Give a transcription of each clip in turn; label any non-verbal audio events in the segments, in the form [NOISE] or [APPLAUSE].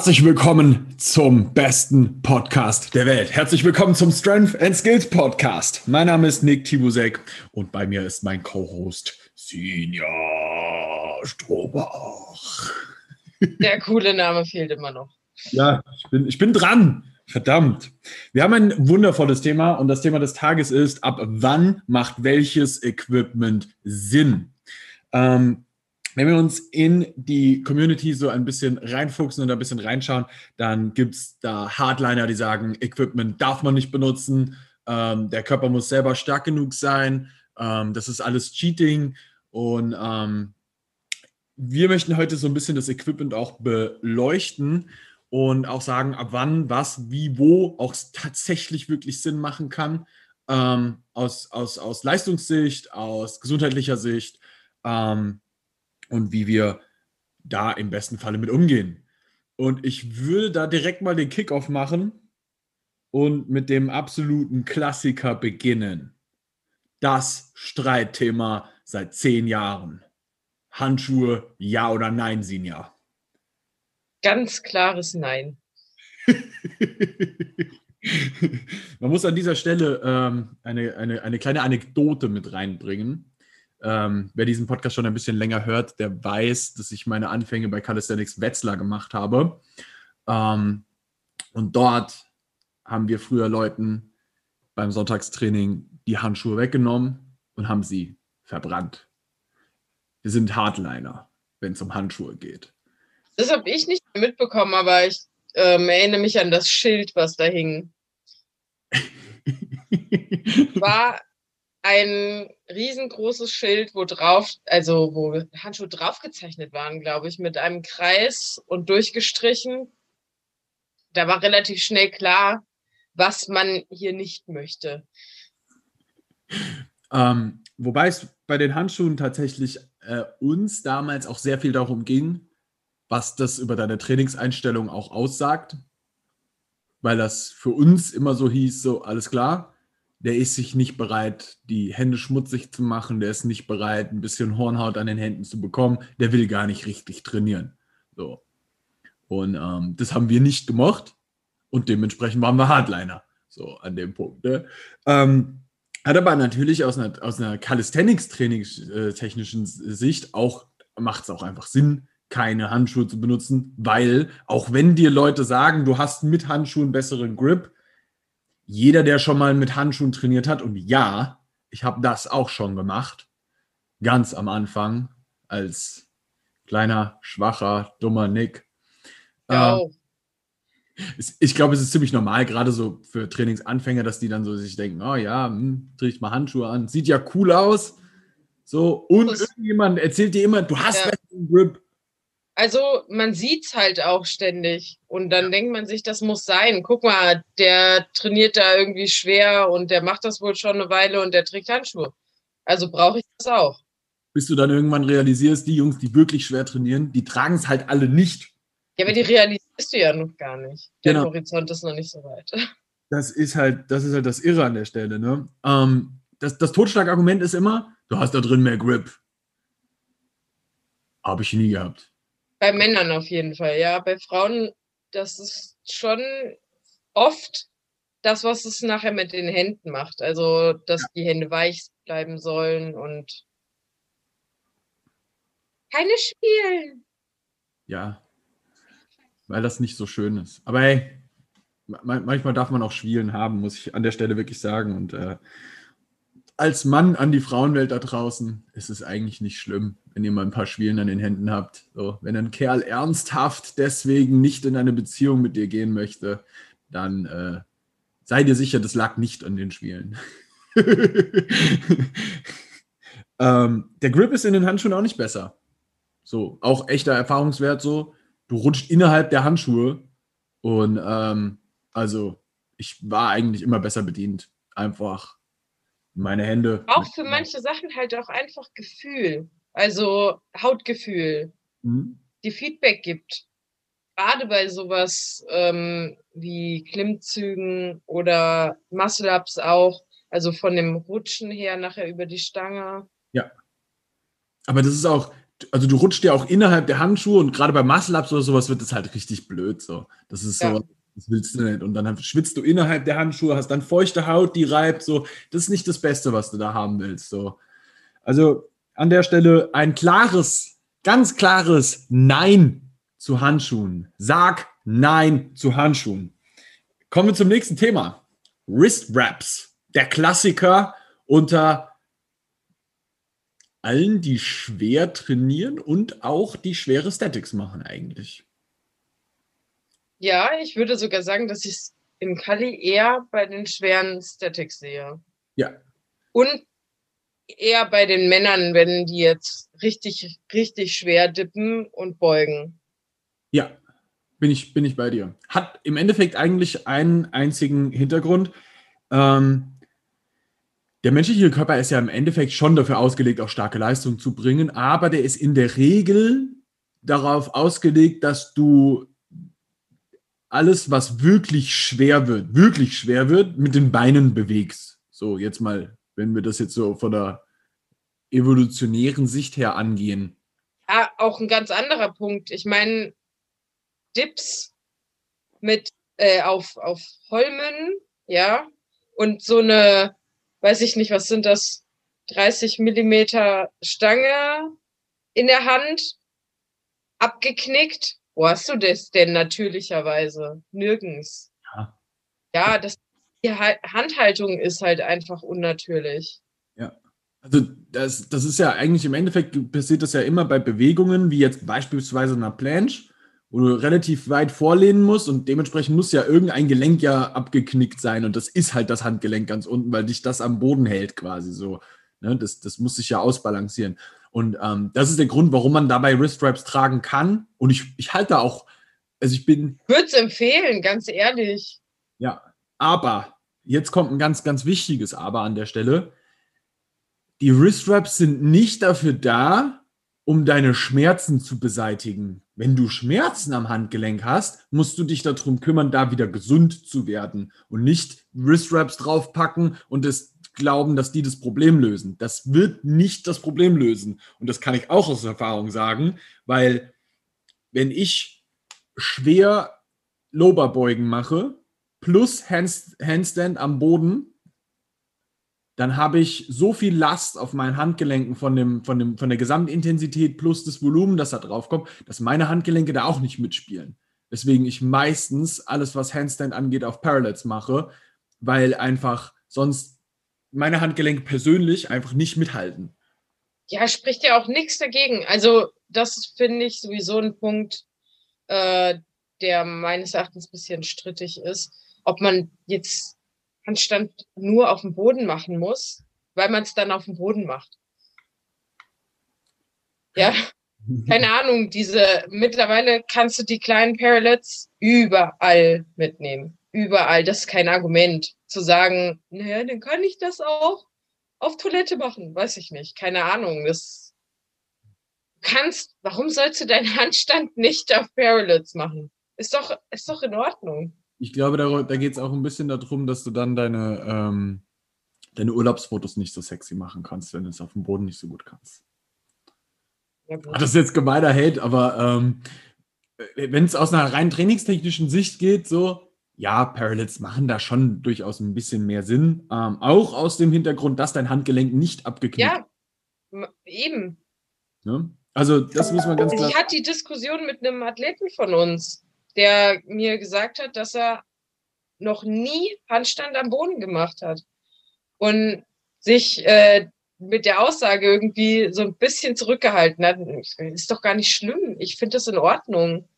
Herzlich willkommen zum besten Podcast der Welt. Herzlich willkommen zum Strength and Skills Podcast. Mein Name ist Nick Tibusek und bei mir ist mein Co-Host Sinja Strobach. Der coole Name fehlt immer noch. Ja, ich bin, ich bin dran. Verdammt. Wir haben ein wundervolles Thema und das Thema des Tages ist, ab wann macht welches Equipment Sinn? Ähm, wenn wir uns in die Community so ein bisschen reinfuchsen und ein bisschen reinschauen, dann gibt es da Hardliner, die sagen, Equipment darf man nicht benutzen, ähm, der Körper muss selber stark genug sein, ähm, das ist alles Cheating. Und ähm, wir möchten heute so ein bisschen das Equipment auch beleuchten und auch sagen, ab wann, was, wie, wo auch tatsächlich wirklich Sinn machen kann, ähm, aus, aus, aus Leistungssicht, aus gesundheitlicher Sicht. Ähm, und wie wir da im besten Falle mit umgehen. Und ich würde da direkt mal den Kickoff machen und mit dem absoluten Klassiker beginnen. Das Streitthema seit zehn Jahren. Handschuhe, ja oder nein, Sinja? Ganz klares Nein. [LAUGHS] Man muss an dieser Stelle ähm, eine, eine, eine kleine Anekdote mit reinbringen. Ähm, wer diesen Podcast schon ein bisschen länger hört, der weiß, dass ich meine Anfänge bei Calisthenics Wetzlar gemacht habe. Ähm, und dort haben wir früher Leuten beim Sonntagstraining die Handschuhe weggenommen und haben sie verbrannt. Wir sind Hardliner, wenn es um Handschuhe geht. Das habe ich nicht mitbekommen, aber ich ähm, erinnere mich an das Schild, was da hing. [LAUGHS] War ein riesengroßes Schild, wo drauf, also wo Handschuhe draufgezeichnet waren, glaube ich, mit einem Kreis und durchgestrichen. Da war relativ schnell klar, was man hier nicht möchte. Ähm, wobei es bei den Handschuhen tatsächlich äh, uns damals auch sehr viel darum ging, was das über deine Trainingseinstellung auch aussagt, weil das für uns immer so hieß, so alles klar, der ist sich nicht bereit, die Hände schmutzig zu machen, der ist nicht bereit, ein bisschen Hornhaut an den Händen zu bekommen, der will gar nicht richtig trainieren. So. Und ähm, das haben wir nicht gemacht und dementsprechend waren wir Hardliner. So an dem Punkt. Ne? Ähm, hat aber natürlich aus einer, aus einer Calisthenics-technischen Sicht auch, macht es auch einfach Sinn, keine Handschuhe zu benutzen, weil auch wenn dir Leute sagen, du hast mit Handschuhen besseren Grip, jeder, der schon mal mit Handschuhen trainiert hat, und ja, ich habe das auch schon gemacht, ganz am Anfang, als kleiner, schwacher, dummer Nick. Ja. Äh, ich glaube, es ist ziemlich normal, gerade so für Trainingsanfänger, dass die dann so sich denken, oh ja, hm, trage ich mal Handschuhe an, sieht ja cool aus. So, und irgendjemand erzählt dir immer, du hast ja. besseren Grip. Also man sieht es halt auch ständig und dann denkt man sich, das muss sein. Guck mal, der trainiert da irgendwie schwer und der macht das wohl schon eine Weile und der trägt Handschuhe. Also brauche ich das auch. Bis du dann irgendwann realisierst, die Jungs, die wirklich schwer trainieren, die tragen es halt alle nicht. Ja, aber die realisierst du ja noch gar nicht. Der genau. Horizont ist noch nicht so weit. [LAUGHS] Das ist halt, das ist halt das Irre an der Stelle. Ne? Ähm, das, das Totschlagargument ist immer, du hast da drin mehr Grip. Habe ich nie gehabt. Bei Männern auf jeden Fall, ja. Bei Frauen, das ist schon oft das, was es nachher mit den Händen macht. Also, dass die Hände weich bleiben sollen und keine spielen. Ja, weil das nicht so schön ist. Aber hey, manchmal darf man auch Spielen haben, muss ich an der Stelle wirklich sagen. Und äh, als Mann an die Frauenwelt da draußen ist es eigentlich nicht schlimm, wenn ihr mal ein paar Schwielen an den Händen habt. So, wenn ein Kerl ernsthaft deswegen nicht in eine Beziehung mit dir gehen möchte, dann äh, sei dir sicher, das lag nicht an den Schwielen. [LAUGHS] ähm, der Grip ist in den Handschuhen auch nicht besser. So, auch echter Erfahrungswert so. Du rutscht innerhalb der Handschuhe und ähm, also ich war eigentlich immer besser bedient. Einfach meine Hände. Auch für manche Sachen halt auch einfach Gefühl. Also Hautgefühl, mhm. die Feedback gibt. Gerade bei sowas ähm, wie Klimmzügen oder Muscle-Ups auch, also von dem Rutschen her nachher über die Stange. Ja. Aber das ist auch, also du rutschst ja auch innerhalb der Handschuhe und gerade bei Muscle-Ups oder sowas wird das halt richtig blöd. So. Das ist ja. so, das willst du nicht. Und dann schwitzt du innerhalb der Handschuhe, hast dann feuchte Haut, die reibt. So. Das ist nicht das Beste, was du da haben willst. So. Also an der Stelle ein klares, ganz klares Nein zu Handschuhen. Sag Nein zu Handschuhen. Kommen wir zum nächsten Thema. Wrist Wraps. Der Klassiker unter allen, die schwer trainieren und auch die schwere Statics machen eigentlich. Ja, ich würde sogar sagen, dass ich es in Kali eher bei den schweren Statics sehe. Ja. Und eher bei den Männern, wenn die jetzt richtig, richtig schwer dippen und beugen. Ja, bin ich, bin ich bei dir. Hat im Endeffekt eigentlich einen einzigen Hintergrund. Ähm, der menschliche Körper ist ja im Endeffekt schon dafür ausgelegt, auch starke Leistungen zu bringen, aber der ist in der Regel darauf ausgelegt, dass du alles, was wirklich schwer wird, wirklich schwer wird, mit den Beinen bewegst. So, jetzt mal, wenn wir das jetzt so von der evolutionären Sicht her angehen. Ja, auch ein ganz anderer Punkt. Ich meine, Dips mit äh, auf, auf Holmen, ja, und so eine weiß ich nicht, was sind das, 30 Millimeter Stange in der Hand, abgeknickt. Wo hast du das denn natürlicherweise? Nirgends. Ja, ja das, die Handhaltung ist halt einfach unnatürlich. Ja. Also das, das ist ja eigentlich im Endeffekt passiert das ja immer bei Bewegungen, wie jetzt beispielsweise einer Planche wo du relativ weit vorlehnen musst und dementsprechend muss ja irgendein Gelenk ja abgeknickt sein und das ist halt das Handgelenk ganz unten, weil dich das am Boden hält quasi so. Ne? Das, das muss sich ja ausbalancieren. Und ähm, das ist der Grund, warum man dabei Wrist tragen kann. Und ich, ich halte auch, also ich bin. Würde es empfehlen, ganz ehrlich. Ja, aber jetzt kommt ein ganz, ganz wichtiges Aber an der Stelle. Die Wrist sind nicht dafür da, um deine Schmerzen zu beseitigen. Wenn du Schmerzen am Handgelenk hast, musst du dich darum kümmern, da wieder gesund zu werden und nicht Wrist-Wraps draufpacken und es glauben, dass die das Problem lösen. Das wird nicht das Problem lösen. Und das kann ich auch aus Erfahrung sagen, weil wenn ich schwer Loberbeugen mache, plus Handstand am Boden, dann habe ich so viel Last auf meinen Handgelenken von, dem, von, dem, von der Gesamtintensität plus das Volumen, das da drauf kommt, dass meine Handgelenke da auch nicht mitspielen. Deswegen ich meistens alles, was Handstand angeht, auf Parallels mache, weil einfach sonst meine Handgelenke persönlich einfach nicht mithalten. Ja, spricht ja auch nichts dagegen. Also, das finde ich sowieso ein Punkt, äh, der meines Erachtens ein bisschen strittig ist. Ob man jetzt Handstand nur auf dem Boden machen muss, weil man es dann auf dem Boden macht. Ja, [LAUGHS] keine Ahnung, diese, mittlerweile kannst du die kleinen Parallels überall mitnehmen. Überall. Das ist kein Argument. Zu sagen, naja, dann kann ich das auch auf Toilette machen. Weiß ich nicht. Keine Ahnung. Das kannst, warum sollst du deinen [LAUGHS] Handstand nicht auf Parallels machen? Ist doch, ist doch in Ordnung. Ich glaube, da, da geht es auch ein bisschen darum, dass du dann deine, ähm, deine Urlaubsfotos nicht so sexy machen kannst, wenn du es auf dem Boden nicht so gut kannst. Ja, gut. Das ist jetzt gemeiner Hate, aber ähm, wenn es aus einer rein trainingstechnischen Sicht geht, so, ja, Parallels machen da schon durchaus ein bisschen mehr Sinn. Ähm, auch aus dem Hintergrund, dass dein Handgelenk nicht abgeknickt Ja, eben. Ne? Also, das muss man ganz klar. Ich hatte die Diskussion mit einem Athleten von uns der mir gesagt hat, dass er noch nie Handstand am Boden gemacht hat und sich äh, mit der Aussage irgendwie so ein bisschen zurückgehalten hat. Ist doch gar nicht schlimm. Ich finde das in Ordnung.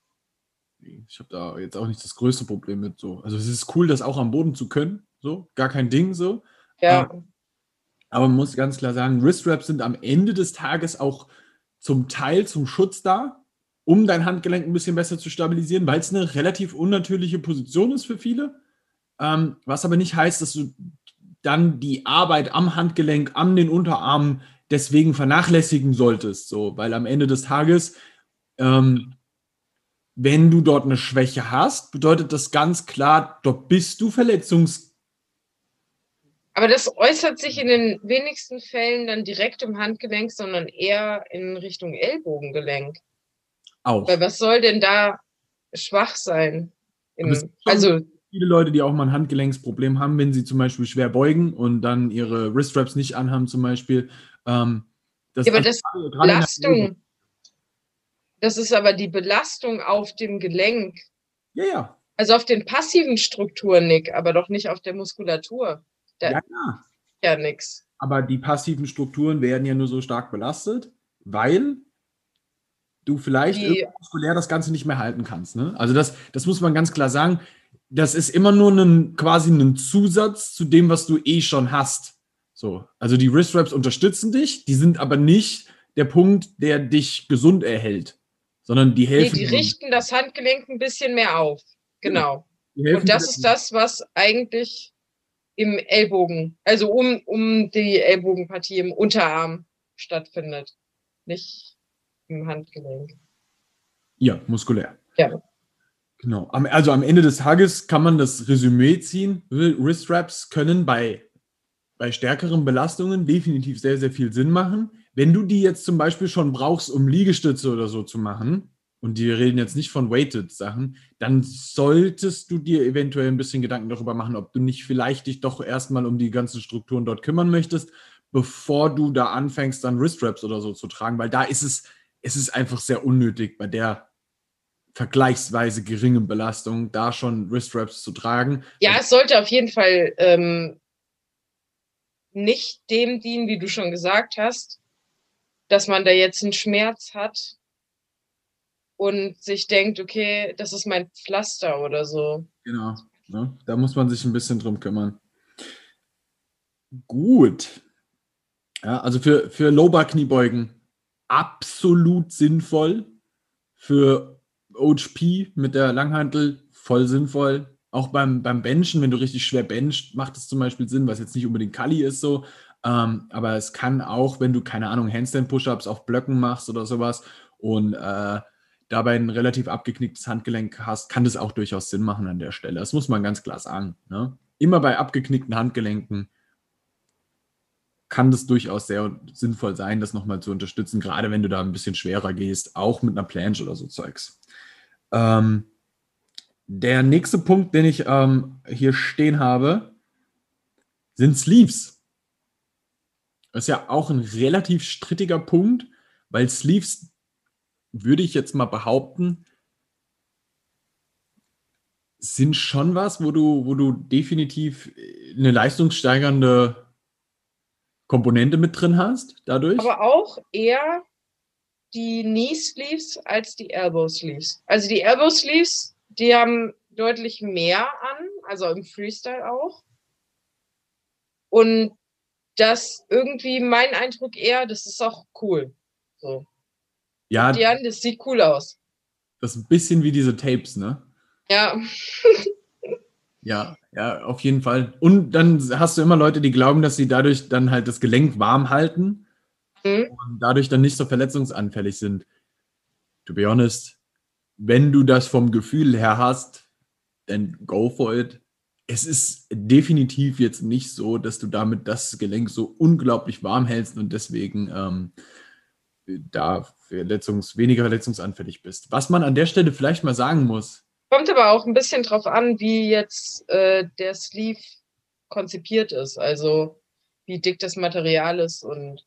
Ich habe da jetzt auch nicht das größte Problem mit so. Also es ist cool, das auch am Boden zu können, so gar kein Ding so. Ja. Aber, aber man muss ganz klar sagen, Wrist sind am Ende des Tages auch zum Teil zum Schutz da, um dein Handgelenk ein bisschen besser zu stabilisieren, weil es eine relativ unnatürliche Position ist für viele. Ähm, was aber nicht heißt, dass du dann die Arbeit am Handgelenk, an den Unterarmen deswegen vernachlässigen solltest. So, weil am Ende des Tages, ähm, wenn du dort eine Schwäche hast, bedeutet das ganz klar, dort bist du verletzungsgefährdet Aber das äußert sich in den wenigsten Fällen dann direkt im Handgelenk, sondern eher in Richtung Ellbogengelenk. Auch. Weil was soll denn da schwach sein? Im, also viele Leute, die auch mal ein Handgelenksproblem haben, wenn sie zum Beispiel schwer beugen und dann ihre Wriststraps nicht anhaben, zum Beispiel. Ähm, das ja, aber das Belastung, das ist aber die Belastung auf dem Gelenk. Ja, ja. Also auf den passiven Strukturen, Nick, aber doch nicht auf der Muskulatur. Da ja, ja. Ja, nix. Aber die passiven Strukturen werden ja nur so stark belastet, weil du vielleicht Die- muskulär das Ganze nicht mehr halten kannst. Ne? Also das, das muss man ganz klar sagen. Das ist immer nur ein, quasi ein Zusatz zu dem, was du eh schon hast. So, also die Wrist Wraps unterstützen dich, die sind aber nicht der Punkt, der dich gesund erhält, sondern die Nee, helfen. die richten das Handgelenk ein bisschen mehr auf. Genau. helfen Und das ist das, was eigentlich im Ellbogen, also um, um die Ellbogenpartie im Unterarm stattfindet. Nicht im Handgelenk. Ja, muskulär. Ja. Genau. Also am Ende des Tages kann man das Resümee ziehen. Wrist Wraps können bei, bei stärkeren Belastungen definitiv sehr, sehr viel Sinn machen. Wenn du die jetzt zum Beispiel schon brauchst, um Liegestütze oder so zu machen, und die reden jetzt nicht von weighted Sachen, dann solltest du dir eventuell ein bisschen Gedanken darüber machen, ob du nicht vielleicht dich doch erstmal um die ganzen Strukturen dort kümmern möchtest, bevor du da anfängst, dann Wrist Wraps oder so zu tragen, weil da ist es, es ist einfach sehr unnötig bei der vergleichsweise geringen Belastung, da schon Wrist Wraps zu tragen. Ja, es sollte auf jeden Fall ähm, nicht dem dienen, wie du schon gesagt hast, dass man da jetzt einen Schmerz hat und sich denkt, okay, das ist mein Pflaster oder so. Genau. Ne? Da muss man sich ein bisschen drum kümmern. Gut. Ja, also für, für Low-Bar-Kniebeugen absolut sinnvoll. Für OHP mit der Langhantel voll sinnvoll. Auch beim, beim Benchen, wenn du richtig schwer bencht, macht es zum Beispiel Sinn, was jetzt nicht unbedingt Kali ist so. Ähm, aber es kann auch, wenn du, keine Ahnung, Handstand-Push-Ups auf Blöcken machst oder sowas und äh, dabei ein relativ abgeknicktes Handgelenk hast, kann das auch durchaus Sinn machen an der Stelle. Das muss man ganz klar sagen. Ne? Immer bei abgeknickten Handgelenken kann das durchaus sehr sinnvoll sein, das nochmal zu unterstützen, gerade wenn du da ein bisschen schwerer gehst, auch mit einer Planche oder so Zeugs. Ähm, der nächste Punkt, den ich ähm, hier stehen habe, sind Sleeves. Das ist ja auch ein relativ strittiger Punkt, weil Sleeves, würde ich jetzt mal behaupten, sind schon was, wo du, wo du definitiv eine leistungssteigernde Komponente mit drin hast, dadurch. Aber auch eher die Knee Sleeves als die Elbow Sleeves. Also die Elbow Sleeves, die haben deutlich mehr an, also im Freestyle auch. Und das irgendwie mein Eindruck eher, das ist auch cool. So. ja, Die an, das sieht cool aus. das ist ein bisschen wie diese Tapes, ne? Ja, [LAUGHS] Ja, ja, auf jeden Fall. Und dann hast du immer Leute, die glauben, dass sie dadurch dann halt das Gelenk warm halten Mhm. und dadurch dann nicht so verletzungsanfällig sind. To be honest, wenn du das vom Gefühl her hast, dann go for it. Es ist definitiv jetzt nicht so, dass du damit das Gelenk so unglaublich warm hältst und deswegen ähm, da verletzungs weniger verletzungsanfällig bist. Was man an der Stelle vielleicht mal sagen muss, kommt aber auch ein bisschen drauf an, wie jetzt äh, der Sleeve konzipiert ist. Also wie dick das Material ist und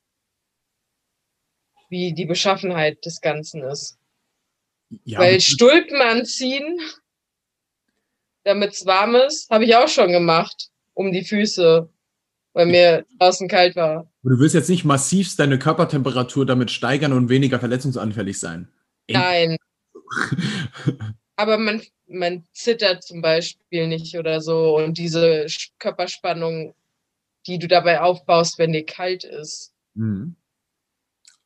wie die Beschaffenheit des Ganzen ist. ja, Weil Stulpen anziehen, damit es warm ist, habe ich auch schon gemacht, um die Füße, weil mir draußen kalt war. Du willst jetzt nicht massiv deine Körpertemperatur damit steigern und weniger verletzungsanfällig sein. Nein. [LAUGHS] Aber man, man zittert zum Beispiel nicht oder so. Und diese Körperspannung, die du dabei aufbaust, wenn dir kalt ist. Mhm.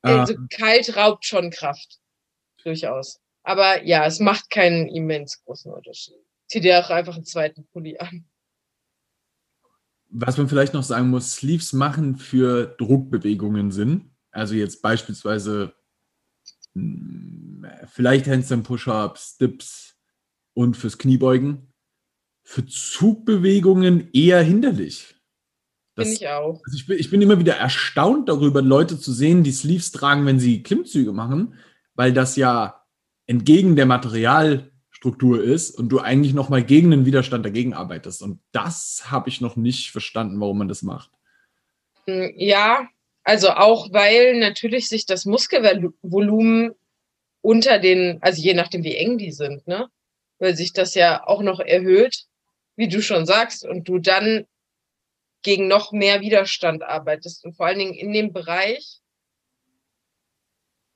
Also Ähm, kalt raubt schon Kraft. Durchaus. Aber ja, es macht keinen immens großen Unterschied. Zieh dir auch einfach einen zweiten Pulli an. was man vielleicht noch sagen muss, Sleeves machen für Druckbewegungen Sinn. Also jetzt beispielsweise mh, vielleicht Handstand Push-Ups, Dips und fürs Kniebeugen. Für Zugbewegungen eher hinderlich. Finde ich auch. Also ich, bin, ich bin immer wieder erstaunt darüber, Leute zu sehen, die Sleeves tragen, wenn sie Klimmzüge machen, weil das ja entgegen der Materialstruktur ist und du eigentlich nochmal gegen den Widerstand dagegen arbeitest. Und das habe ich noch nicht verstanden, warum man das macht. Hm, ja, also auch weil natürlich sich das Muskelvolumen unter den, also je nachdem wie eng die sind, ne? Weil sich das ja auch noch erhöht, wie du schon sagst, und du dann gegen noch mehr Widerstand arbeitest und vor allen Dingen in dem Bereich,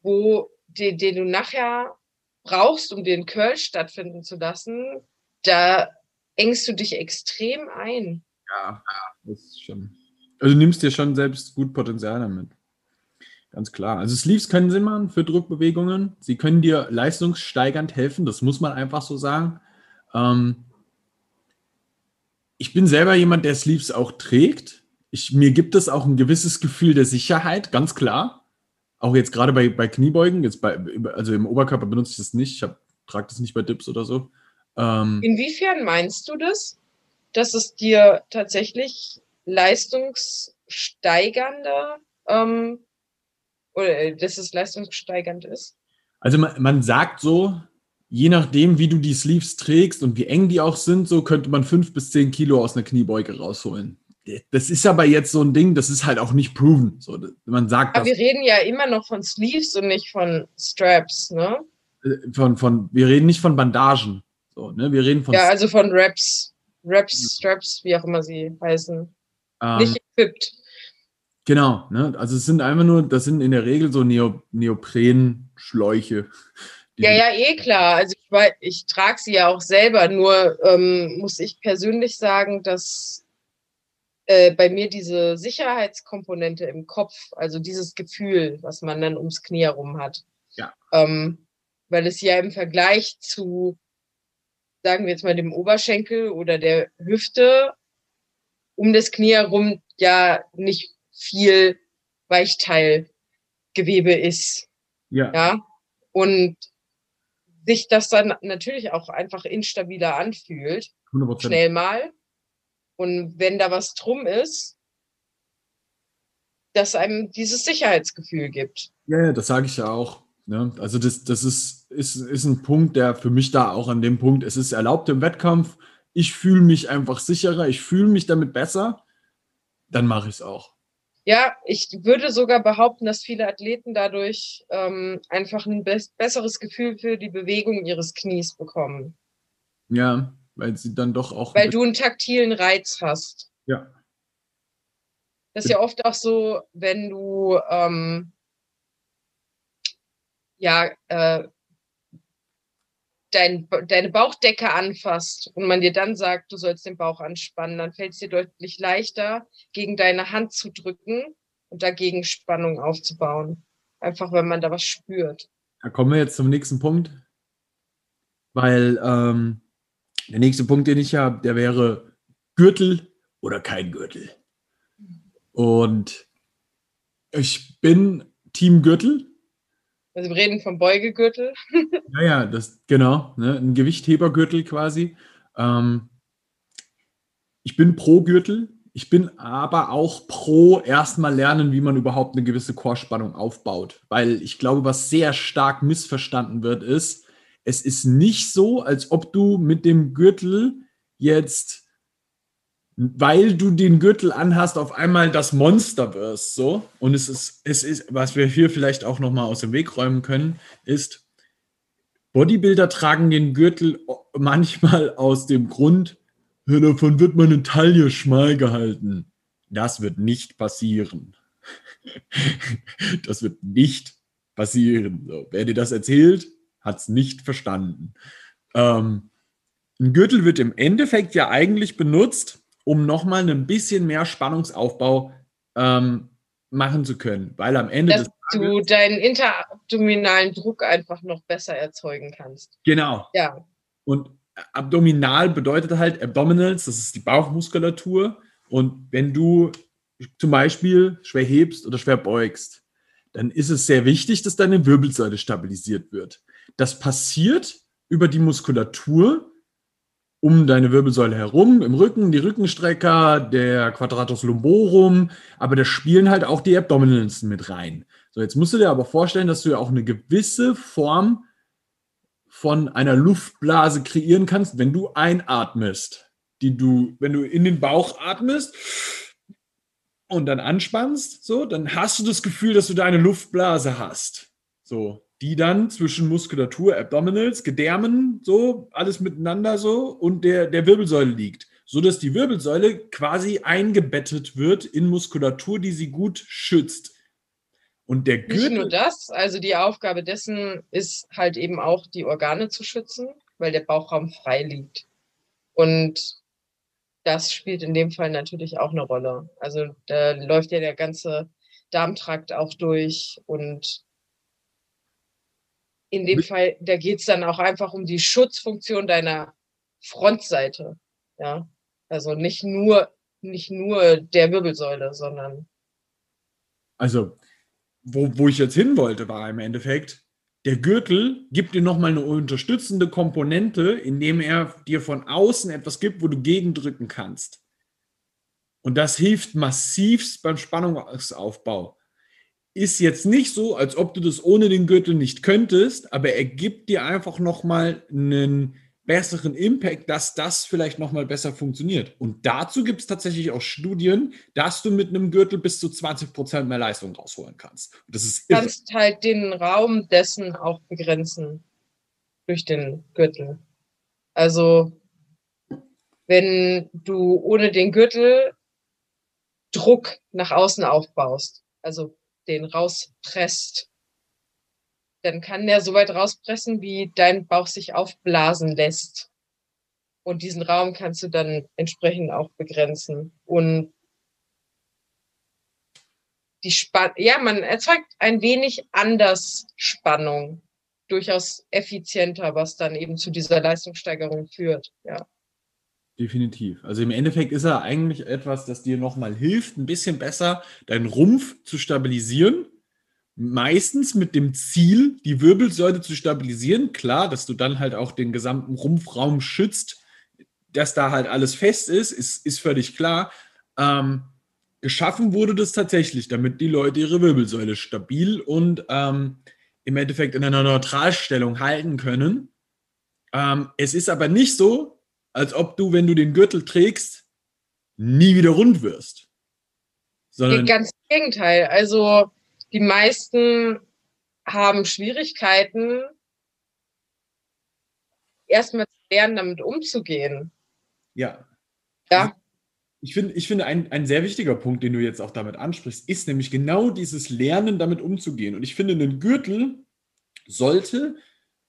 wo den, den du nachher brauchst, um den Curl stattfinden zu lassen, da engst du dich extrem ein. Ja, das ist schon. Also du nimmst dir schon selbst gut Potenzial damit. Ganz klar. Also Sleeves können Sinn machen für Druckbewegungen. Sie können dir leistungssteigernd helfen, das muss man einfach so sagen. Ähm, ich bin selber jemand, der Sleeves auch trägt. Ich, mir gibt es auch ein gewisses Gefühl der Sicherheit, ganz klar. Auch jetzt gerade bei, bei Kniebeugen, jetzt bei, also im Oberkörper benutze ich das nicht. Ich trage das nicht bei Dips oder so. Ähm, Inwiefern meinst du das, dass es dir tatsächlich leistungssteigernder ähm, oder äh, dass es leistungssteigernd ist? Also man, man sagt so, je nachdem, wie du die Sleeves trägst und wie eng die auch sind, so könnte man fünf bis zehn Kilo aus einer Kniebeuge rausholen. Das ist aber jetzt so ein Ding, das ist halt auch nicht proven. So, man sagt aber wir reden ja immer noch von Sleeves und nicht von Straps, ne? Äh, von, von, wir reden nicht von Bandagen. So, ne? Wir reden von. Ja, also von Raps, Raps, Straps, wie auch immer sie heißen. Ähm, nicht equipped. Genau, ne? Also es sind einfach nur, das sind in der Regel so Neo, Neopren-Schläuche, ja, ja, eh klar. Also ich, ich trage sie ja auch selber, nur ähm, muss ich persönlich sagen, dass äh, bei mir diese Sicherheitskomponente im Kopf, also dieses Gefühl, was man dann ums Knie herum hat, ja. ähm, weil es ja im Vergleich zu, sagen wir jetzt mal, dem Oberschenkel oder der Hüfte um das Knie herum ja nicht viel Weichteilgewebe ist. Ja. ja? Und sich das dann natürlich auch einfach instabiler anfühlt. 100%. Schnell mal. Und wenn da was drum ist, dass einem dieses Sicherheitsgefühl gibt. Ja, das sage ich ja auch. Ne? Also das, das ist, ist, ist ein Punkt, der für mich da auch an dem Punkt, es ist erlaubt im Wettkampf, ich fühle mich einfach sicherer, ich fühle mich damit besser, dann mache ich es auch. Ja, ich würde sogar behaupten, dass viele Athleten dadurch ähm, einfach ein be besseres Gefühl für die Bewegung ihres Knies bekommen. Ja, weil sie dann doch auch. Weil du einen taktilen Reiz hast. Ja. Das ist ja oft auch so, wenn du ähm, ja äh, dein, deine Bauchdecke anfasst und man dir dann sagt, du sollst den Bauch anspannen, dann fällt es dir deutlich leichter, gegen deine Hand zu drücken und dagegen Spannung aufzubauen. Einfach, wenn man da was spürt. Da kommen wir jetzt zum nächsten Punkt, weil ähm, der nächste Punkt, den ich habe, der wäre Gürtel oder kein Gürtel. Und ich bin Team Gürtel, also wir reden vom Beugegürtel. [LAUGHS] ja, ja, das genau, ne, ein Gewichthebergürtel quasi. Ähm, ich bin pro Gürtel. Ich bin aber auch pro erstmal lernen, wie man überhaupt eine gewisse Chorspannung aufbaut. Weil ich glaube, was sehr stark missverstanden wird, ist, es ist nicht so, als ob du mit dem Gürtel jetzt weil du den Gürtel anhast, auf einmal das Monster wirst. So. Und es ist, es ist, was wir hier vielleicht auch nochmal aus dem Weg räumen können, ist, Bodybuilder tragen den Gürtel manchmal aus dem Grund, ja, davon wird meine Taille schmal gehalten. Das wird nicht passieren. [LAUGHS] das wird nicht passieren. So, wer dir das erzählt, hat es nicht verstanden. Ähm, ein Gürtel wird im Endeffekt ja eigentlich benutzt, um nochmal ein bisschen mehr Spannungsaufbau ähm, machen zu können. Weil am Ende Dass du deinen interabdominalen Druck einfach noch besser erzeugen kannst. Genau. Ja. Und abdominal bedeutet halt Abdominals, das ist die Bauchmuskulatur. Und wenn du zum Beispiel schwer hebst oder schwer beugst, dann ist es sehr wichtig, dass deine Wirbelsäule stabilisiert wird. Das passiert über die Muskulatur, um deine Wirbelsäule herum, im Rücken, die Rückenstrecker, der Quadratus lumborum, aber da spielen halt auch die Abdominals mit rein. So, jetzt musst du dir aber vorstellen, dass du ja auch eine gewisse Form von einer Luftblase kreieren kannst, wenn du einatmest. Die du, wenn du in den Bauch atmest und dann anspannst, so, dann hast du das Gefühl, dass du da eine Luftblase hast. So, die dann zwischen Muskulatur, Abdominals, Gedärmen, so, alles miteinander so und der, der Wirbelsäule liegt. So dass die Wirbelsäule quasi eingebettet wird in Muskulatur, die sie gut schützt. Und der Gürtel. Nicht nur das, also die Aufgabe dessen ist halt eben auch, die Organe zu schützen, weil der Bauchraum frei liegt. Und das spielt in dem Fall natürlich auch eine Rolle. Also da läuft ja der ganze Darmtrakt auch durch und in dem Fall, da geht es dann auch einfach um die Schutzfunktion deiner Frontseite. Ja, also nicht nur, nicht nur der Wirbelsäule, sondern. Also wo, wo ich jetzt hin wollte, war im Endeffekt, der Gürtel gibt dir nochmal eine unterstützende Komponente, indem er dir von außen etwas gibt, wo du gegendrücken kannst. Und das hilft massivst beim Spannungsaufbau. Ist jetzt nicht so, als ob du das ohne den Gürtel nicht könntest, aber er gibt dir einfach nochmal einen besseren Impact, dass das vielleicht nochmal besser funktioniert. Und dazu gibt es tatsächlich auch Studien, dass du mit einem Gürtel bis zu 20 Prozent mehr Leistung rausholen kannst. Und das ist du kannst halt den Raum dessen auch begrenzen durch den Gürtel. Also wenn du ohne den Gürtel Druck nach außen aufbaust, also den rauspresst, dann kann der so weit rauspressen, wie dein Bauch sich aufblasen lässt. Und diesen Raum kannst du dann entsprechend auch begrenzen. Und die Spannung, ja, man erzeugt ein wenig anders Spannung. Durchaus effizienter, was dann eben zu dieser Leistungssteigerung führt, ja. Definitiv. Also im Endeffekt ist er eigentlich etwas, das dir nochmal hilft, ein bisschen besser deinen Rumpf zu stabilisieren meistens mit dem Ziel, die Wirbelsäule zu stabilisieren. Klar, dass du dann halt auch den gesamten Rumpfraum schützt, dass da halt alles fest ist, ist, ist völlig klar. Ähm, geschaffen wurde das tatsächlich, damit die Leute ihre Wirbelsäule stabil und ähm, im Endeffekt in einer Neutralstellung halten können. Ähm, es ist aber nicht so, als ob du, wenn du den Gürtel trägst, nie wieder rund wirst. Sondern Ganz im Gegenteil. Also die meisten haben Schwierigkeiten, erstmal zu lernen, damit umzugehen. Ja. Ja. Ich finde, ich finde ein, ein sehr wichtiger Punkt, den du jetzt auch damit ansprichst, ist nämlich genau dieses Lernen, damit umzugehen. Und ich finde, ein Gürtel sollte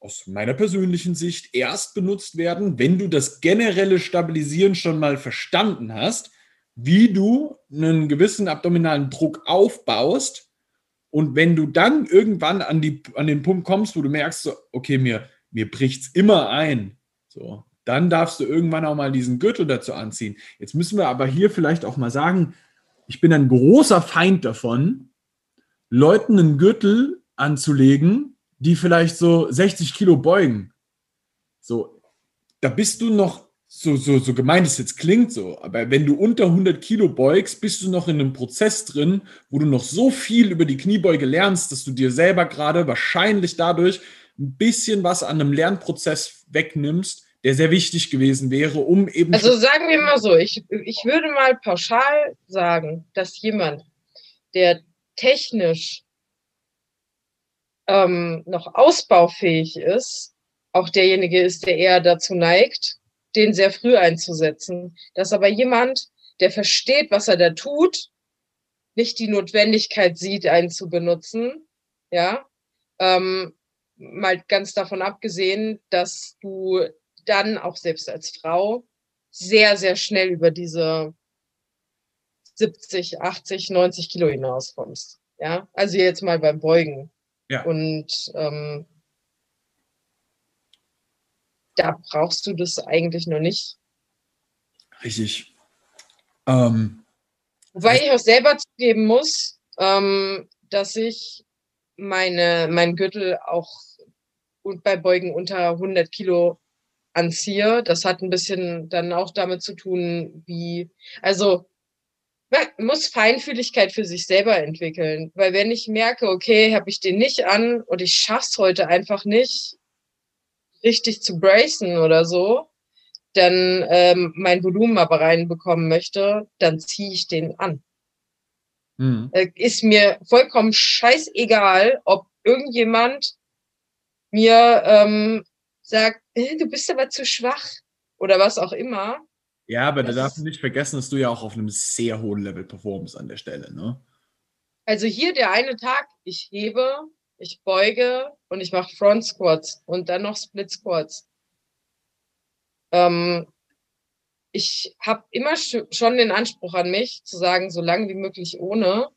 aus meiner persönlichen Sicht erst benutzt werden, wenn du das generelle Stabilisieren schon mal verstanden hast, wie du einen gewissen abdominalen Druck aufbaust und wenn du dann irgendwann an, die, an den Punkt kommst, wo du merkst, so, okay, mir, mir bricht es immer ein, so, dann darfst du irgendwann auch mal diesen Gürtel dazu anziehen. Jetzt müssen wir aber hier vielleicht auch mal sagen, ich bin ein großer Feind davon, Leuten einen Gürtel anzulegen, die vielleicht so 60 Kilo beugen. So, da bist du noch so, so, so gemeint es jetzt klingt so, aber wenn du unter 100 Kilo beugst, bist du noch in einem Prozess drin, wo du noch so viel über die Kniebeuge lernst, dass du dir selber gerade wahrscheinlich dadurch ein bisschen was an einem Lernprozess wegnimmst, der sehr wichtig gewesen wäre, um eben. Also sagen wir mal so, ich, ich würde mal pauschal sagen, dass jemand, der technisch ähm, noch ausbaufähig ist, auch derjenige ist, der eher dazu neigt, den sehr früh einzusetzen. Dass aber jemand, der versteht, was er da tut, nicht die Notwendigkeit sieht, einen zu benutzen, ja, ähm, mal ganz davon abgesehen, dass du dann auch selbst als Frau sehr, sehr schnell über diese 70, 80, 90 Kilo hinauskommst. Ja, also jetzt mal beim Beugen. Ja. Und ähm, da brauchst du das eigentlich noch nicht. Richtig. Ähm, Wobei ich auch selber zugeben muss, ähm, dass ich meine, mein Gürtel auch bei Beugen unter 100 Kilo anziehe. Das hat ein bisschen dann auch damit zu tun, wie, also man muss Feinfühligkeit für sich selber entwickeln. Weil wenn ich merke, okay, habe ich den nicht an und ich schaff's heute einfach nicht, richtig zu bracen oder so, dann ähm, mein Volumen aber reinbekommen möchte, dann ziehe ich den an. Mhm. Äh, ist mir vollkommen scheißegal, ob irgendjemand mir ähm, sagt, du bist aber zu schwach oder was auch immer. Ja, aber da darfst du nicht vergessen, dass du ja auch auf einem sehr hohen Level performst an der Stelle, ne? Also hier der eine Tag, ich hebe, ich beuge und ich mache Front Squats und dann noch Split Squats. Ähm, ich habe immer schon den Anspruch an mich, zu sagen, so lange wie möglich ohne.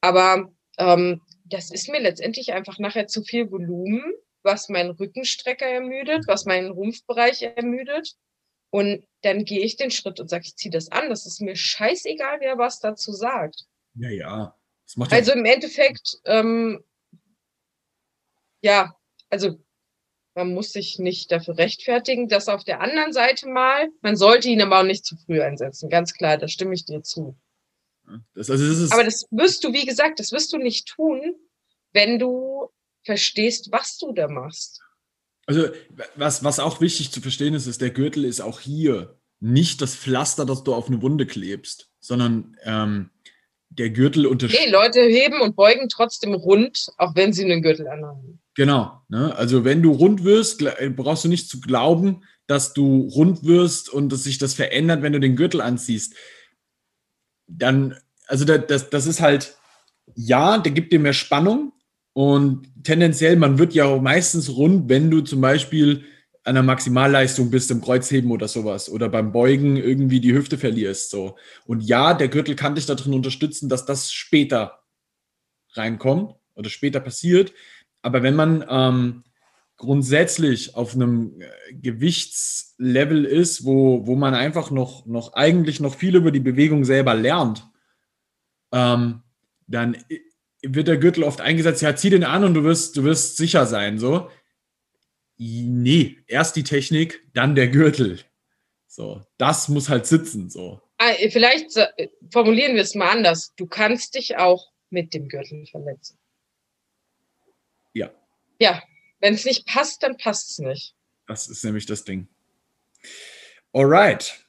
Aber ähm, das ist mir letztendlich einfach nachher zu viel Volumen, was meinen Rückenstrecker ermüdet, was meinen Rumpfbereich ermüdet. Und dann gehe ich den Schritt und sage, ich ziehe das an. Das ist mir scheißegal, wer was dazu sagt. Ja, ja. also im Endeffekt, ähm, ja, also man muss sich nicht dafür rechtfertigen, dass auf der anderen Seite mal, man sollte ihn aber auch nicht zu früh einsetzen. Ganz klar, da stimme ich dir zu. Das, also das aber das wirst du, wie gesagt, das wirst du nicht tun, wenn du verstehst, was du da machst. Also, was, was auch wichtig zu verstehen ist, ist, der Gürtel ist auch hier nicht das Pflaster, das du auf eine Wunde klebst, sondern ähm, der Gürtel unterstützt. Nee, Leute heben und beugen trotzdem rund, auch wenn sie einen Gürtel anhaben. Genau. Ne? Also wenn du rund wirst, äh, brauchst du nicht zu glauben, dass du rund wirst und dass sich das verändert, wenn du den Gürtel anziehst. Dann, also das, das ist halt, ja, der gibt dir mehr Spannung und tendenziell, man wird ja meistens rund, wenn du zum Beispiel an der Maximalleistung bist im Kreuzheben oder sowas oder beim Beugen irgendwie die Hüfte verlierst. So. Und ja, der Gürtel kann dich darin unterstützen, dass das später reinkommt oder später passiert. Aber wenn man ähm, grundsätzlich auf einem äh, Gewichtslevel ist, wo, wo man einfach noch, noch eigentlich noch viel über die Bewegung selber lernt, ähm, dann wird der Gürtel oft eingesetzt, ja, zieh den an und du wirst, du wirst sicher sein. So. Nee, erst die Technik, dann der Gürtel. So, das muss halt sitzen. So. Ah, vielleicht äh, formulieren wir es mal anders. Du kannst dich auch mit dem Gürtel verletzen. Ja. Ja, wenn es nicht passt, dann passt es nicht. Das ist nämlich das Ding. Alright.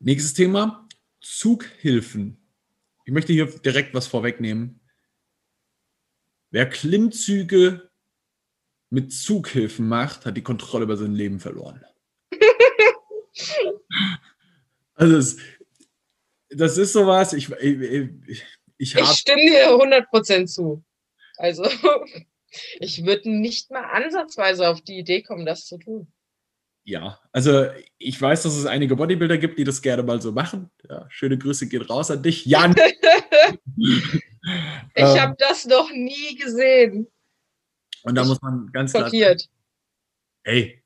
Nächstes Thema: Zughilfen. Ich möchte hier direkt was vorwegnehmen. Wer Klimmzüge mit Zughilfen macht, hat die Kontrolle über sein Leben verloren. [LAUGHS] also es, das ist sowas, ich, ich, ich, ich, ich stimme dir 100% zu. Also [LAUGHS] ich würde nicht mal ansatzweise auf die Idee kommen, das zu tun. Ja, also ich weiß, dass es einige Bodybuilder gibt, die das gerne mal so machen. Ja, schöne Grüße geht raus an dich, Jan. [LAUGHS] [LAUGHS] ich ähm, habe das noch nie gesehen. Und da ich muss man ganz klar sagen, ey,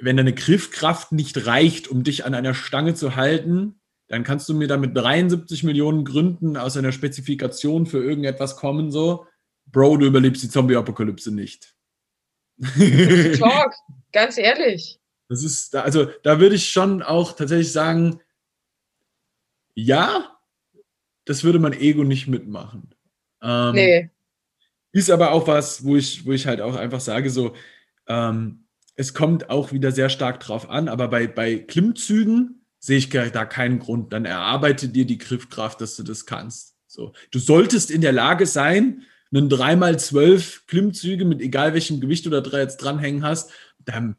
wenn deine Griffkraft nicht reicht, um dich an einer Stange zu halten, dann kannst du mir da mit 73 Millionen Gründen aus einer Spezifikation für irgendetwas kommen, so. Bro, du überlebst die Zombie-Apokalypse nicht. [LAUGHS] Talk, ganz ehrlich. Das ist, also da würde ich schon auch tatsächlich sagen, ja, das würde mein Ego nicht mitmachen. Ähm, nee. Ist aber auch was, wo ich, wo ich halt auch einfach sage, so, ähm, es kommt auch wieder sehr stark drauf an, aber bei, bei Klimmzügen sehe ich da keinen Grund. Dann erarbeite dir die Griffkraft, dass du das kannst. So. Du solltest in der Lage sein, einen 3x12 Klimmzüge mit egal welchem Gewicht du da jetzt dranhängen hast, dann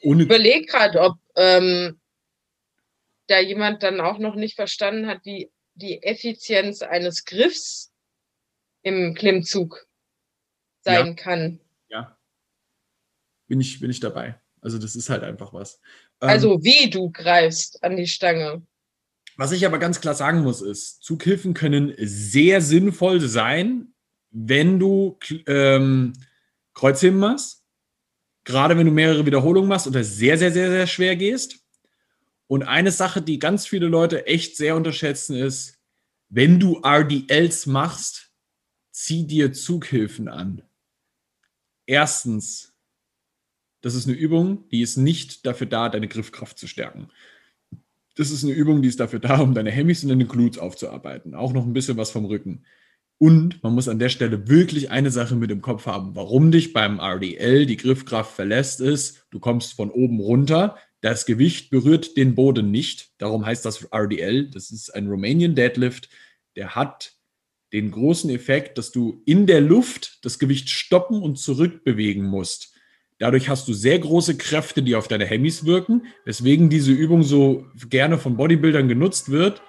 ohne. Ich überlege gerade, ob ähm, da jemand dann auch noch nicht verstanden hat, wie die Effizienz eines Griffs im Klimmzug sein ja. kann. Ja. Bin ich, bin ich dabei. Also, das ist halt einfach was. Ähm, also, wie du greifst an die Stange. Was ich aber ganz klar sagen muss, ist, Zughilfen können sehr sinnvoll sein, wenn du ähm, Kreuzheben machst, gerade wenn du mehrere Wiederholungen machst oder sehr, sehr, sehr, sehr schwer gehst. Und eine Sache, die ganz viele Leute echt sehr unterschätzen, ist, wenn du RDLs machst, zieh dir Zughilfen an. Erstens, das ist eine Übung, die ist nicht dafür da, deine Griffkraft zu stärken. Das ist eine Übung, die ist dafür da, um deine Hemmys und deine Glutes aufzuarbeiten. Auch noch ein bisschen was vom Rücken. Und man muss an der Stelle wirklich eine Sache mit im Kopf haben. Warum dich beim RDL die Griffkraft verlässt, ist, du kommst von oben runter, das Gewicht berührt den Boden nicht. Darum heißt das RDL. Das ist ein Romanian Deadlift. Der hat den großen Effekt, dass du in der Luft das Gewicht stoppen und zurückbewegen musst. Dadurch hast du sehr große Kräfte, die auf deine Hemmys wirken, weswegen diese Übung so gerne von Bodybuildern genutzt wird,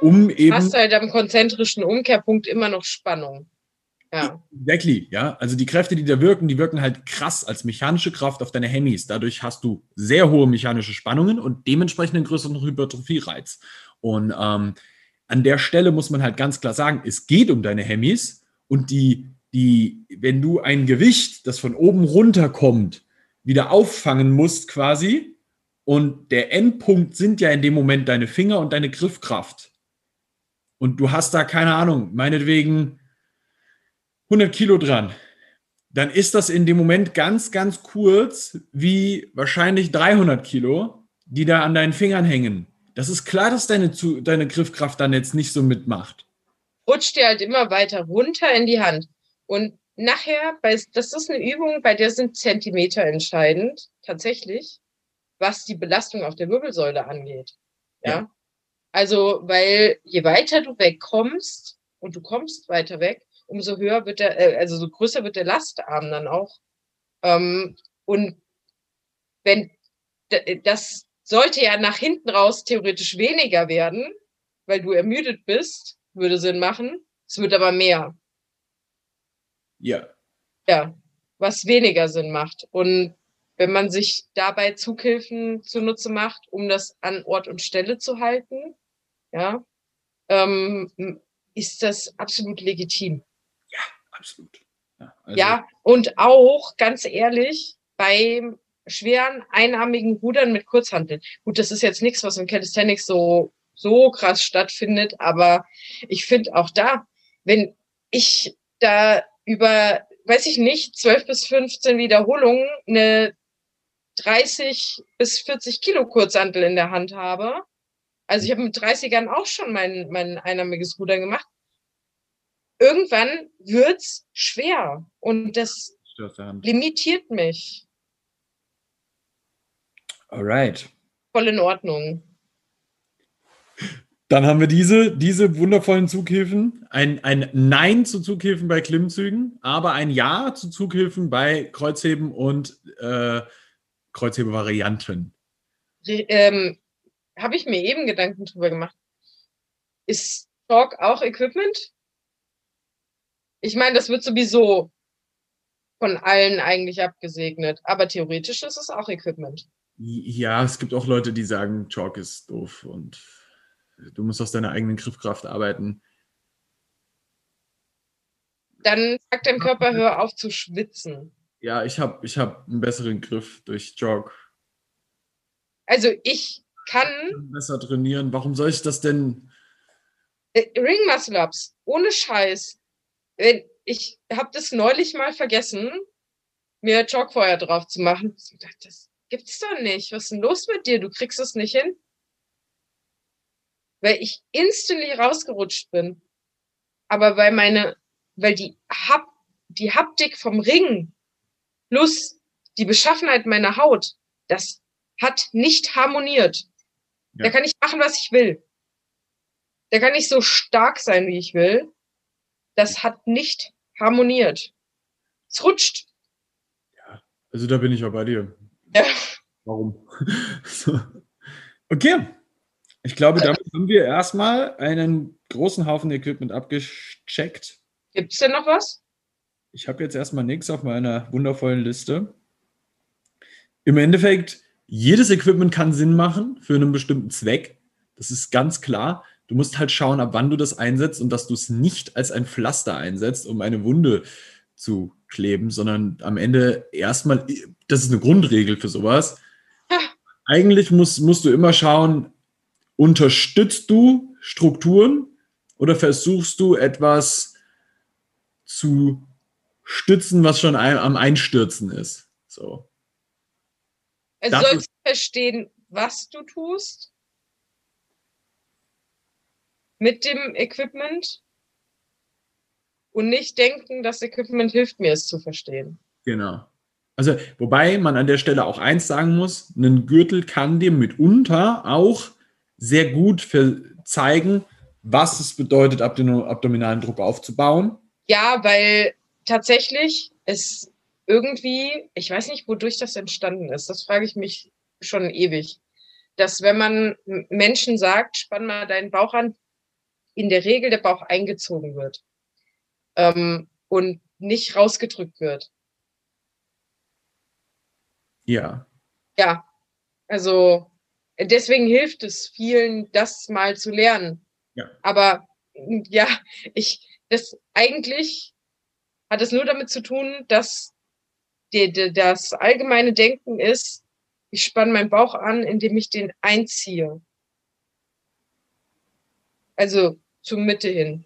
um eben. Hast du halt am konzentrischen Umkehrpunkt immer noch Spannung. Ja. Exactly, ja. Also die Kräfte, die da wirken, die wirken halt krass als mechanische Kraft auf deine Hemmys. Dadurch hast du sehr hohe mechanische Spannungen und dementsprechend einen größeren Hypertrophie-Reiz. Und ähm, an der Stelle muss man halt ganz klar sagen, es geht um deine Hemmys und die die, wenn du ein Gewicht, das von oben runter kommt, wieder auffangen musst quasi, und der Endpunkt sind ja in dem Moment deine Finger und deine Griffkraft. Und du hast da keine Ahnung, meinetwegen 100 Kilo dran. Dann ist das in dem Moment ganz, ganz kurz wie wahrscheinlich 300 Kilo, die da an deinen Fingern hängen. Das ist klar, dass deine, deine Griffkraft dann jetzt nicht so mitmacht. Rutscht dir halt immer weiter runter in die Hand. Und nachher, das ist eine Übung, bei der sind Zentimeter entscheidend, tatsächlich, was die Belastung auf der Wirbelsäule angeht. Ja. ja. Also, weil je weiter du wegkommst und du kommst weiter weg, umso höher wird der, äh, also so größer wird der Lastarm dann auch. Ähm, und wenn das sollte ja nach hinten raus theoretisch weniger werden, weil du ermüdet bist, würde Sinn machen. Es wird aber mehr. Ja. Ja, was weniger Sinn macht. Und wenn man sich dabei Zughilfen zunutze macht, um das an Ort und Stelle zu halten, ja, ähm, ist das absolut legitim. Ja, absolut. Ja, also ja, und auch, ganz ehrlich, bei schweren einarmigen Rudern mit Kurzhanteln. Gut, das ist jetzt nichts, was im Calisthenics so, so krass stattfindet, aber ich finde auch da, wenn ich da über, weiß ich nicht, 12 bis 15 Wiederholungen eine 30 bis 40 Kilo Kurzhantel in der Hand habe. Also ich habe mit 30ern auch schon mein, mein einarmiges Rudern gemacht. Irgendwann wird's schwer und das limitiert mich. Alright. Voll in Ordnung. Dann haben wir diese, diese wundervollen Zughilfen. Ein, ein Nein zu Zughilfen bei Klimmzügen, aber ein Ja zu Zughilfen bei Kreuzheben und äh, Kreuzhebevarianten. Ähm, Habe ich mir eben Gedanken drüber gemacht. Ist Talk auch Equipment? Ich meine, das wird sowieso von allen eigentlich abgesegnet, aber theoretisch ist es auch Equipment. Ja, es gibt auch Leute, die sagen, Chalk ist doof und Du musst aus deiner eigenen Griffkraft arbeiten. Dann sagt dein Körper, hör auf zu schwitzen. Ja, ich habe ich hab einen besseren Griff durch Jog. Also ich kann. Besser trainieren. Warum soll ich das denn? Äh, Ring Muscle Ups, ohne Scheiß. Ich habe das neulich mal vergessen, mir Jogfeuer drauf zu machen. Das gibt's doch nicht. Was ist denn los mit dir? Du kriegst es nicht hin weil ich instantly rausgerutscht bin. Aber weil meine, weil die, Hap, die Haptik vom Ring plus die Beschaffenheit meiner Haut, das hat nicht harmoniert. Ja. Da kann ich machen, was ich will. Da kann ich so stark sein, wie ich will. Das hat nicht harmoniert. Es rutscht. Ja, also da bin ich auch bei dir. Ja. Warum? [LAUGHS] okay. Ich glaube, damit haben wir erstmal einen großen Haufen Equipment abgecheckt. Gibt es denn noch was? Ich habe jetzt erstmal nichts auf meiner wundervollen Liste. Im Endeffekt, jedes Equipment kann Sinn machen für einen bestimmten Zweck. Das ist ganz klar. Du musst halt schauen, ab wann du das einsetzt und dass du es nicht als ein Pflaster einsetzt, um eine Wunde zu kleben, sondern am Ende erstmal, das ist eine Grundregel für sowas. [LAUGHS] Eigentlich musst, musst du immer schauen, unterstützt du Strukturen oder versuchst du etwas zu stützen, was schon am Einstürzen ist? So. Also sollst du verstehen, was du tust mit dem Equipment und nicht denken, das Equipment hilft mir, es zu verstehen. Genau. Also, wobei man an der Stelle auch eins sagen muss, ein Gürtel kann dir mitunter auch sehr gut für zeigen, was es bedeutet, abdom- abdominalen Druck aufzubauen. Ja, weil tatsächlich es irgendwie, ich weiß nicht, wodurch das entstanden ist. Das frage ich mich schon ewig. Dass wenn man Menschen sagt, spann mal deinen Bauch an, in der Regel der Bauch eingezogen wird ähm, und nicht rausgedrückt wird. Ja. Ja, also deswegen hilft es vielen, das mal zu lernen. Ja. Aber ja, ich, das eigentlich hat es nur damit zu tun, dass die, die, das allgemeine Denken ist, ich spanne meinen Bauch an, indem ich den einziehe. Also zur Mitte hin.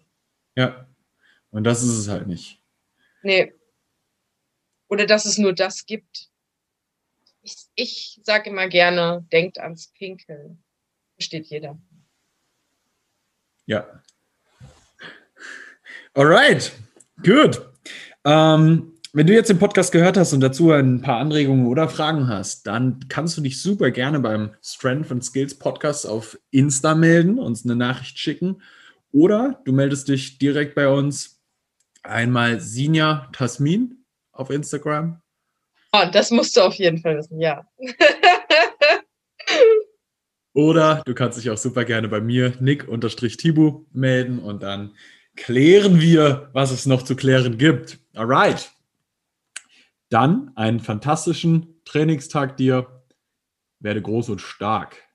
Ja. Und das ist es halt nicht. Nee. Oder dass es nur das gibt. Ich, ich sage immer gerne, denkt ans Pinkeln. Versteht jeder. Ja. Alright, gut. Ähm, wenn du jetzt den Podcast gehört hast und dazu ein paar Anregungen oder Fragen hast, dann kannst du dich super gerne beim Strength and Skills Podcast auf Insta melden, uns eine Nachricht schicken. Oder du meldest dich direkt bei uns einmal Sinja Tasmin auf Instagram. Oh, das musst du auf jeden Fall wissen, ja. [LAUGHS] Oder du kannst dich auch super gerne bei mir, Nick-Tibu, melden und dann klären wir, was es noch zu klären gibt. Alright. Dann einen fantastischen Trainingstag dir. Werde groß und stark.